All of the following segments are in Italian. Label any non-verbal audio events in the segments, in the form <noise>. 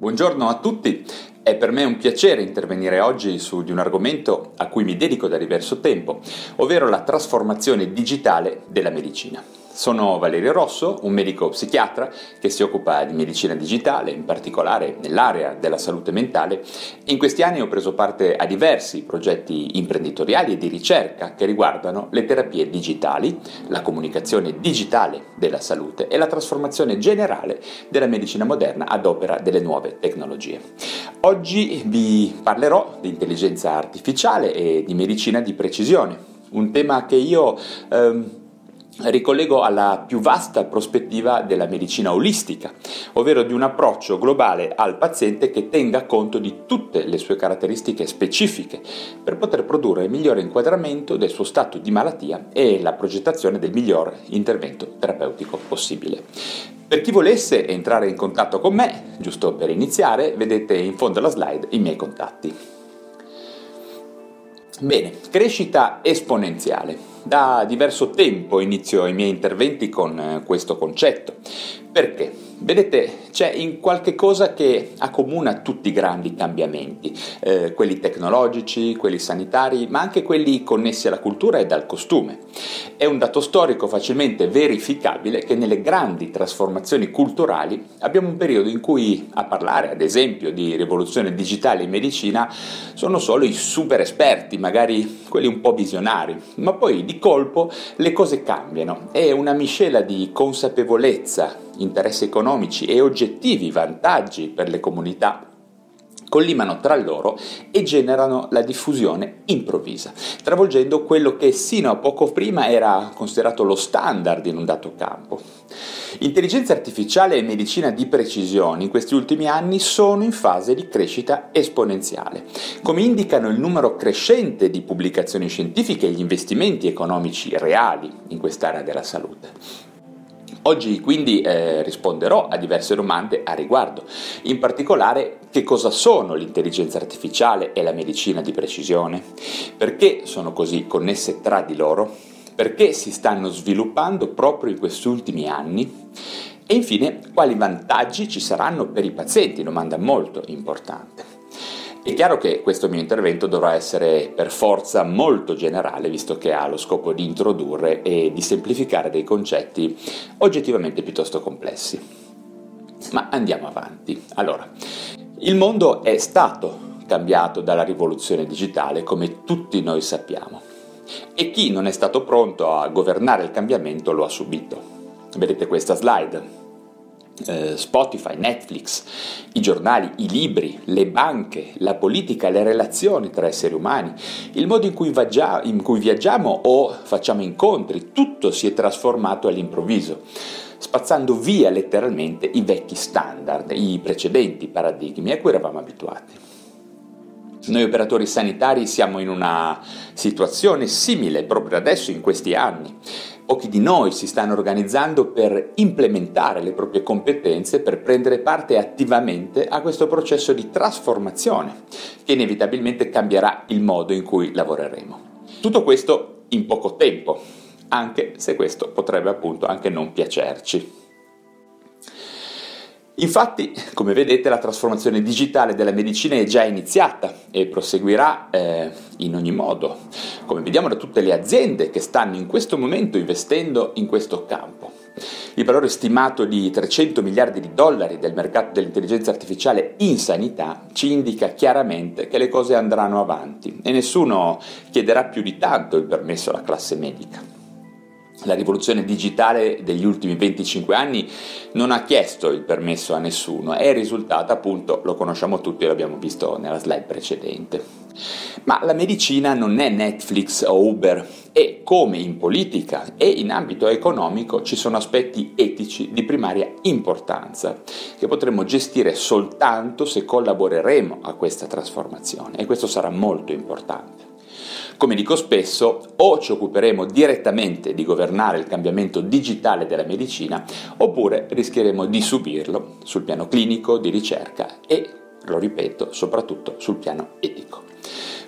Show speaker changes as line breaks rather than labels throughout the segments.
Buongiorno a tutti, è per me un piacere intervenire oggi su di un argomento a cui mi dedico da diverso tempo, ovvero la trasformazione digitale della medicina. Sono Valerio Rosso, un medico psichiatra che si occupa di medicina digitale, in particolare nell'area della salute mentale, in questi anni ho preso parte a diversi progetti imprenditoriali e di ricerca che riguardano le terapie digitali, la comunicazione digitale della salute e la trasformazione generale della medicina moderna ad opera delle nuove tecnologie. Oggi vi parlerò di intelligenza artificiale e di medicina di precisione, un tema che io... Ehm, ricollego alla più vasta prospettiva della medicina olistica, ovvero di un approccio globale al paziente che tenga conto di tutte le sue caratteristiche specifiche per poter produrre il migliore inquadramento del suo stato di malattia e la progettazione del miglior intervento terapeutico possibile. Per chi volesse entrare in contatto con me, giusto per iniziare, vedete in fondo alla slide i miei contatti. Bene, crescita esponenziale. Da diverso tempo inizio i miei interventi con eh, questo concetto. Perché? Vedete, c'è in qualche cosa che accomuna tutti i grandi cambiamenti, eh, quelli tecnologici, quelli sanitari, ma anche quelli connessi alla cultura e al costume. È un dato storico facilmente verificabile che nelle grandi trasformazioni culturali abbiamo un periodo in cui a parlare, ad esempio, di rivoluzione digitale in medicina sono solo i super esperti, magari quelli un po' visionari, ma poi di colpo le cose cambiano. È una miscela di consapevolezza, interessi economici e oggettivi vantaggi per le comunità collimano tra loro e generano la diffusione improvvisa, travolgendo quello che sino a poco prima era considerato lo standard in un dato campo. Intelligenza artificiale e medicina di precisione in questi ultimi anni sono in fase di crescita esponenziale, come indicano il numero crescente di pubblicazioni scientifiche e gli investimenti economici reali in quest'area della salute. Oggi quindi eh, risponderò a diverse domande a riguardo, in particolare che cosa sono l'intelligenza artificiale e la medicina di precisione, perché sono così connesse tra di loro, perché si stanno sviluppando proprio in questi ultimi anni? E infine quali vantaggi ci saranno per i pazienti, domanda molto importante. È chiaro che questo mio intervento dovrà essere per forza molto generale, visto che ha lo scopo di introdurre e di semplificare dei concetti oggettivamente piuttosto complessi. Ma andiamo avanti. Allora, il mondo è stato cambiato dalla rivoluzione digitale, come tutti noi sappiamo, e chi non è stato pronto a governare il cambiamento lo ha subito. Vedete questa slide? Eh, Spotify, Netflix, i giornali, i libri, le banche, la politica, le relazioni tra esseri umani, il modo in cui, viaggia- in cui viaggiamo o facciamo incontri, tutto si è trasformato all'improvviso, spazzando via letteralmente i vecchi standard, i precedenti paradigmi a cui eravamo abituati. Noi operatori sanitari siamo in una situazione simile proprio adesso, in questi anni. Pochi di noi si stanno organizzando per implementare le proprie competenze, per prendere parte attivamente a questo processo di trasformazione che inevitabilmente cambierà il modo in cui lavoreremo. Tutto questo in poco tempo, anche se questo potrebbe appunto anche non piacerci. Infatti, come vedete, la trasformazione digitale della medicina è già iniziata e proseguirà eh, in ogni modo, come vediamo da tutte le aziende che stanno in questo momento investendo in questo campo. Il valore stimato di 300 miliardi di dollari del mercato dell'intelligenza artificiale in sanità ci indica chiaramente che le cose andranno avanti e nessuno chiederà più di tanto il permesso alla classe medica. La rivoluzione digitale degli ultimi 25 anni non ha chiesto il permesso a nessuno, è il risultato appunto, lo conosciamo tutti, l'abbiamo visto nella slide precedente. Ma la medicina non è Netflix o Uber e come in politica e in ambito economico ci sono aspetti etici di primaria importanza che potremo gestire soltanto se collaboreremo a questa trasformazione e questo sarà molto importante. Come dico spesso, o ci occuperemo direttamente di governare il cambiamento digitale della medicina, oppure rischieremo di subirlo sul piano clinico, di ricerca e, lo ripeto, soprattutto sul piano etico.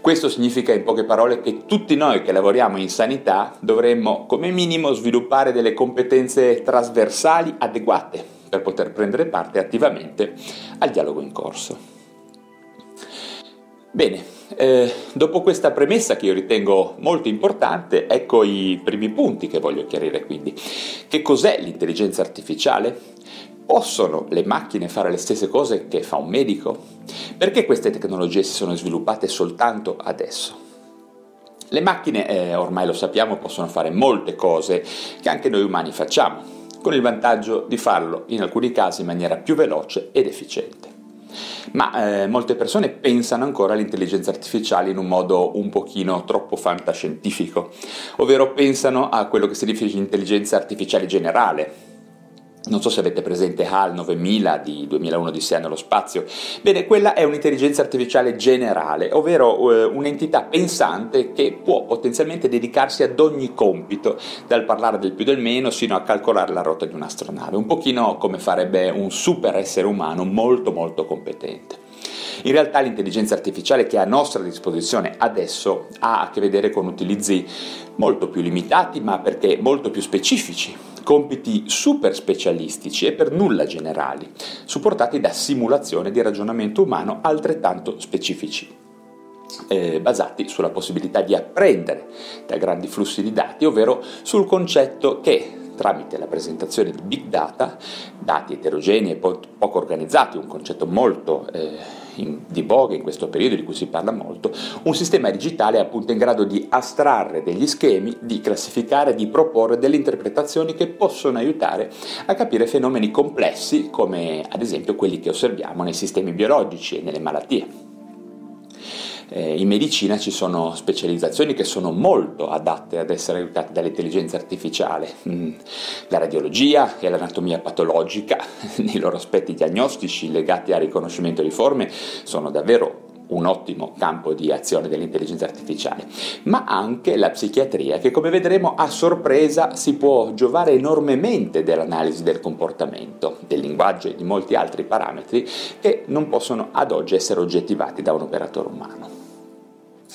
Questo significa in poche parole che tutti noi che lavoriamo in sanità dovremmo come minimo sviluppare delle competenze trasversali adeguate per poter prendere parte attivamente al dialogo in corso. Bene, eh, dopo questa premessa che io ritengo molto importante, ecco i primi punti che voglio chiarire quindi. Che cos'è l'intelligenza artificiale? Possono le macchine fare le stesse cose che fa un medico? Perché queste tecnologie si sono sviluppate soltanto adesso? Le macchine, eh, ormai lo sappiamo, possono fare molte cose che anche noi umani facciamo, con il vantaggio di farlo in alcuni casi in maniera più veloce ed efficiente ma eh, molte persone pensano ancora all'intelligenza artificiale in un modo un pochino troppo fantascientifico, ovvero pensano a quello che si riferisce intelligenza artificiale generale, non so se avete presente HAL 9000 di 2001 di Sia nello spazio. Bene, quella è un'intelligenza artificiale generale, ovvero eh, un'entità pensante che può potenzialmente dedicarsi ad ogni compito, dal parlare del più del meno sino a calcolare la rotta di un'astronave, un pochino come farebbe un super essere umano molto molto competente. In realtà l'intelligenza artificiale che è a nostra disposizione adesso ha a che vedere con utilizzi molto più limitati, ma perché molto più specifici, compiti super specialistici e per nulla generali, supportati da simulazione di ragionamento umano altrettanto specifici. Eh, basati sulla possibilità di apprendere da grandi flussi di dati, ovvero sul concetto che tramite la presentazione di big data, dati eterogenei e po- poco organizzati, un concetto molto eh, in, di voga in questo periodo di cui si parla molto, un sistema digitale è appunto in grado di astrarre degli schemi, di classificare, di proporre delle interpretazioni che possono aiutare a capire fenomeni complessi come ad esempio quelli che osserviamo nei sistemi biologici e nelle malattie. Eh, in medicina ci sono specializzazioni che sono molto adatte ad essere aiutate dall'intelligenza artificiale. Mm, la radiologia e l'anatomia patologica, <laughs> nei loro aspetti diagnostici legati al riconoscimento di forme, sono davvero un ottimo campo di azione dell'intelligenza artificiale, ma anche la psichiatria che come vedremo a sorpresa si può giovare enormemente dell'analisi del comportamento, del linguaggio e di molti altri parametri che non possono ad oggi essere oggettivati da un operatore umano.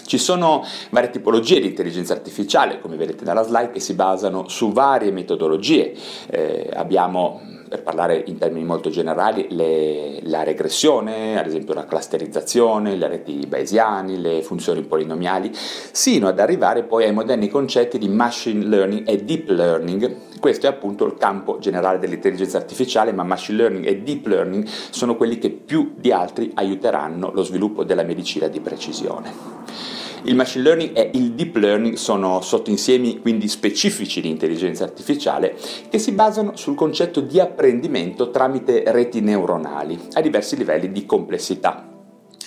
Ci sono varie tipologie di intelligenza artificiale, come vedete nella slide, che si basano su varie metodologie. Eh, abbiamo, per parlare in termini molto generali, le, la regressione, ad esempio la clusterizzazione, le reti bayesiani, le funzioni polinomiali, sino ad arrivare poi ai moderni concetti di machine learning e deep learning. Questo è appunto il campo generale dell'intelligenza artificiale, ma machine learning e deep learning sono quelli che più di altri aiuteranno lo sviluppo della medicina di precisione. Il machine learning e il deep learning sono sottoinsiemi quindi specifici di intelligenza artificiale che si basano sul concetto di apprendimento tramite reti neuronali a diversi livelli di complessità,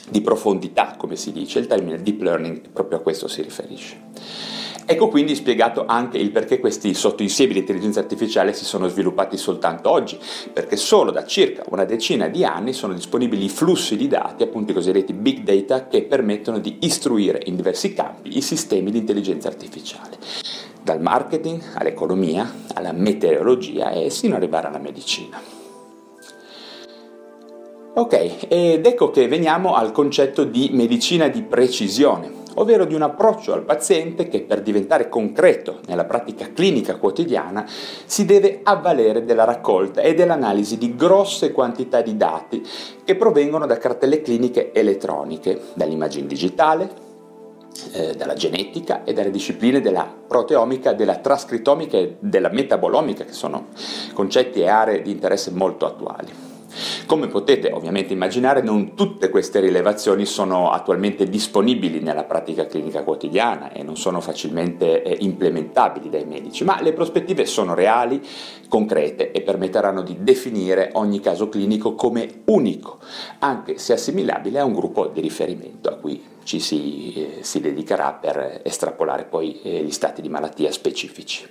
di profondità, come si dice. Il termine deep learning proprio a questo si riferisce. Ecco quindi spiegato anche il perché questi sottoinsiemi di intelligenza artificiale si sono sviluppati soltanto oggi, perché solo da circa una decina di anni sono disponibili flussi di dati, appunto i cosiddetti big data, che permettono di istruire in diversi campi i sistemi di intelligenza artificiale, dal marketing all'economia, alla meteorologia e sino ad arrivare alla medicina. Ok, ed ecco che veniamo al concetto di medicina di precisione ovvero di un approccio al paziente che per diventare concreto nella pratica clinica quotidiana si deve avvalere della raccolta e dell'analisi di grosse quantità di dati che provengono da cartelle cliniche elettroniche, dall'immagine digitale, eh, dalla genetica e dalle discipline della proteomica, della trascritomica e della metabolomica, che sono concetti e aree di interesse molto attuali. Come potete ovviamente immaginare, non tutte queste rilevazioni sono attualmente disponibili nella pratica clinica quotidiana e non sono facilmente eh, implementabili dai medici, ma le prospettive sono reali, concrete e permetteranno di definire ogni caso clinico come unico, anche se assimilabile a un gruppo di riferimento a cui ci si, eh, si dedicherà per estrapolare poi eh, gli stati di malattia specifici.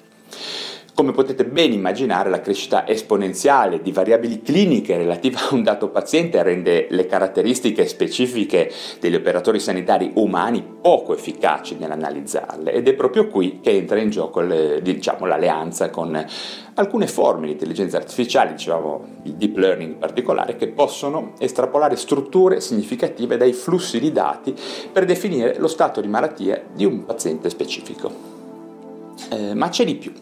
Come potete ben immaginare, la crescita esponenziale di variabili cliniche relative a un dato paziente rende le caratteristiche specifiche degli operatori sanitari umani poco efficaci nell'analizzarle ed è proprio qui che entra in gioco le, diciamo, l'alleanza con alcune forme di intelligenza artificiale, diciamo il deep learning in particolare, che possono estrapolare strutture significative dai flussi di dati per definire lo stato di malattia di un paziente specifico. Eh, ma c'è di più.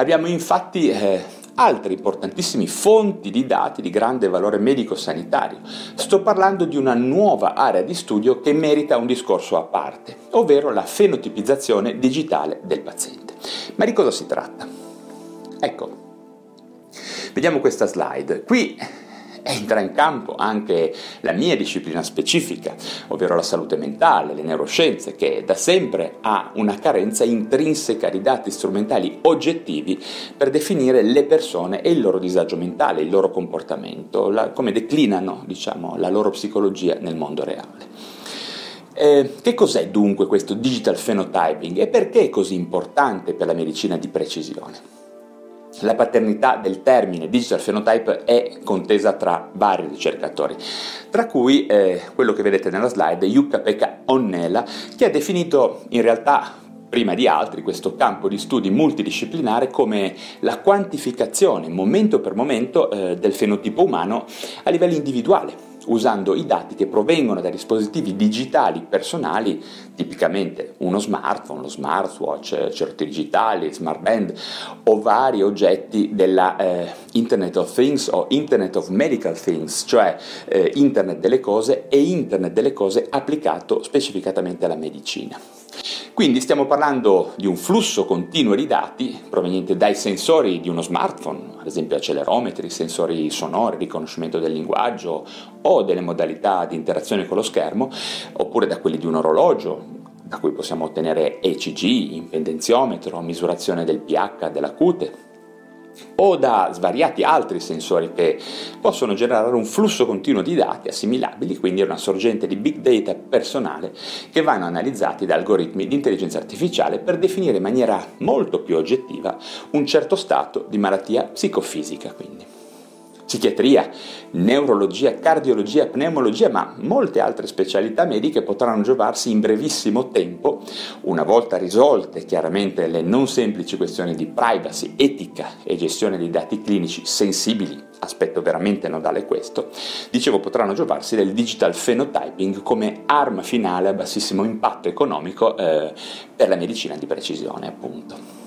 Abbiamo infatti eh, altre importantissime fonti di dati di grande valore medico-sanitario. Sto parlando di una nuova area di studio che merita un discorso a parte, ovvero la fenotipizzazione digitale del paziente. Ma di cosa si tratta? Ecco, vediamo questa slide. Qui entra in campo anche la mia disciplina specifica, ovvero la salute mentale, le neuroscienze, che da sempre ha una carenza intrinseca di dati strumentali oggettivi per definire le persone e il loro disagio mentale, il loro comportamento, la, come declinano diciamo, la loro psicologia nel mondo reale. Eh, che cos'è dunque questo digital phenotyping e perché è così importante per la medicina di precisione? La paternità del termine digital phenotype è contesa tra vari ricercatori, tra cui eh, quello che vedete nella slide, Jukka-Pekka Onnela, che ha definito in realtà prima di altri questo campo di studi multidisciplinare come la quantificazione momento per momento eh, del fenotipo umano a livello individuale usando i dati che provengono da dispositivi digitali personali, tipicamente uno smartphone, lo smartwatch, certi digitali, smartband o vari oggetti della eh, Internet of Things o Internet of Medical Things, cioè eh, Internet delle cose e Internet delle cose applicato specificatamente alla medicina. Quindi stiamo parlando di un flusso continuo di dati proveniente dai sensori di uno smartphone, ad esempio accelerometri, sensori sonori, riconoscimento del linguaggio o delle modalità di interazione con lo schermo, oppure da quelli di un orologio, da cui possiamo ottenere ECG, impedenziometro, misurazione del pH della cute, o da svariati altri sensori che possono generare un flusso continuo di dati assimilabili, quindi una sorgente di big data personale che vanno analizzati da algoritmi di intelligenza artificiale per definire in maniera molto più oggettiva un certo stato di malattia psicofisica. Quindi psichiatria, neurologia, cardiologia, pneumologia, ma molte altre specialità mediche potranno giovarsi in brevissimo tempo, una volta risolte chiaramente le non semplici questioni di privacy, etica e gestione dei dati clinici sensibili, aspetto veramente nodale questo, dicevo potranno giovarsi del digital phenotyping come arma finale a bassissimo impatto economico eh, per la medicina di precisione appunto.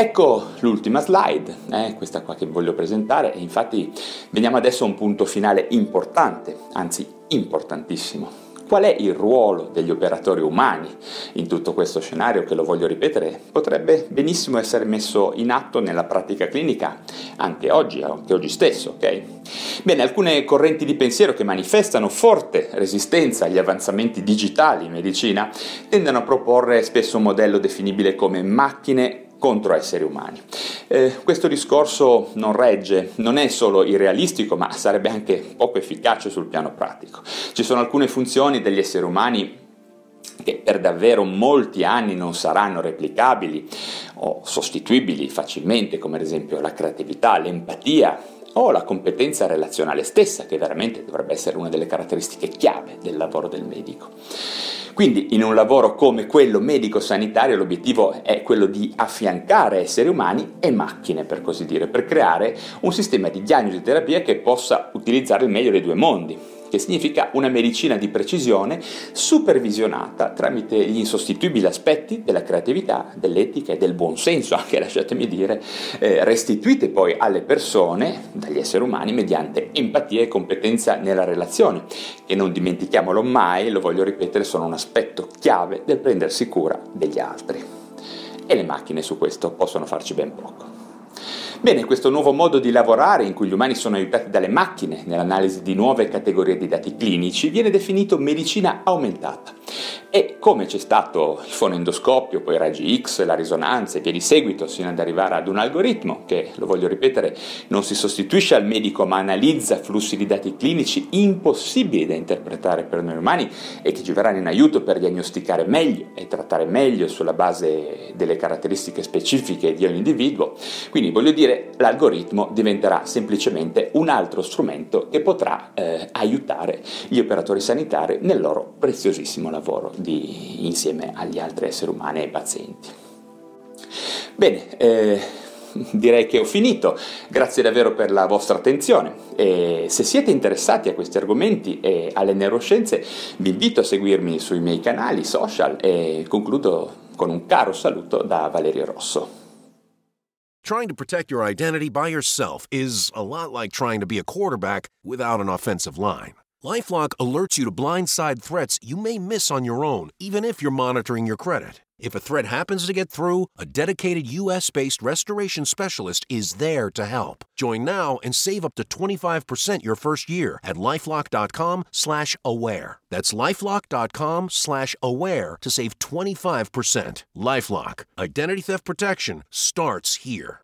Ecco l'ultima slide, eh, questa qua che voglio presentare, e infatti veniamo adesso a un punto finale importante, anzi importantissimo. Qual è il ruolo degli operatori umani in tutto questo scenario che lo voglio ripetere? Potrebbe benissimo essere messo in atto nella pratica clinica anche oggi, anche oggi stesso, ok? Bene, alcune correnti di pensiero che manifestano forte resistenza agli avanzamenti digitali in medicina tendono a proporre spesso un modello definibile come macchine contro esseri umani. Eh, questo discorso non regge, non è solo irrealistico, ma sarebbe anche poco efficace sul piano pratico. Ci sono alcune funzioni degli esseri umani che per davvero molti anni non saranno replicabili o sostituibili facilmente, come ad esempio la creatività, l'empatia o la competenza relazionale stessa, che veramente dovrebbe essere una delle caratteristiche chiave del lavoro del medico. Quindi in un lavoro come quello medico-sanitario l'obiettivo è quello di affiancare esseri umani e macchine, per così dire, per creare un sistema di diagnosi e terapia che possa utilizzare il meglio dei due mondi che significa una medicina di precisione supervisionata tramite gli insostituibili aspetti della creatività, dell'etica e del buonsenso, anche <laughs> lasciatemi dire, eh, restituite poi alle persone, dagli esseri umani, mediante empatia e competenza nella relazione, che non dimentichiamolo mai, lo voglio ripetere, sono un aspetto chiave del prendersi cura degli altri. E le macchine su questo possono farci ben poco. Bene, questo nuovo modo di lavorare in cui gli umani sono aiutati dalle macchine nell'analisi di nuove categorie di dati clinici viene definito medicina aumentata. E come c'è stato il fonendoscopio, poi i raggi X, la risonanza e via di seguito, sino ad arrivare ad un algoritmo che, lo voglio ripetere, non si sostituisce al medico ma analizza flussi di dati clinici impossibili da interpretare per noi umani e che ci verranno in aiuto per diagnosticare meglio e trattare meglio sulla base delle caratteristiche specifiche di ogni individuo. Quindi voglio dire, l'algoritmo diventerà semplicemente un altro strumento che potrà eh, aiutare gli operatori sanitari nel loro preziosissimo lavoro di, insieme agli altri esseri umani e ai pazienti. Bene, eh, direi che ho finito, grazie davvero per la vostra attenzione e se siete interessati a questi argomenti e alle neuroscienze vi invito a seguirmi sui miei canali social e concludo con un caro saluto da Valerio Rosso.
Trying to protect your identity by yourself is a lot like trying to be a quarterback without an offensive line. LifeLock alerts you to blindside threats you may miss on your own, even if you're monitoring your credit. If a threat happens to get through, a dedicated US-based restoration specialist is there to help. Join now and save up to 25% your first year at lifelock.com slash aware. That's lifelock.com slash aware to save 25%. LifeLock. Identity theft protection starts here.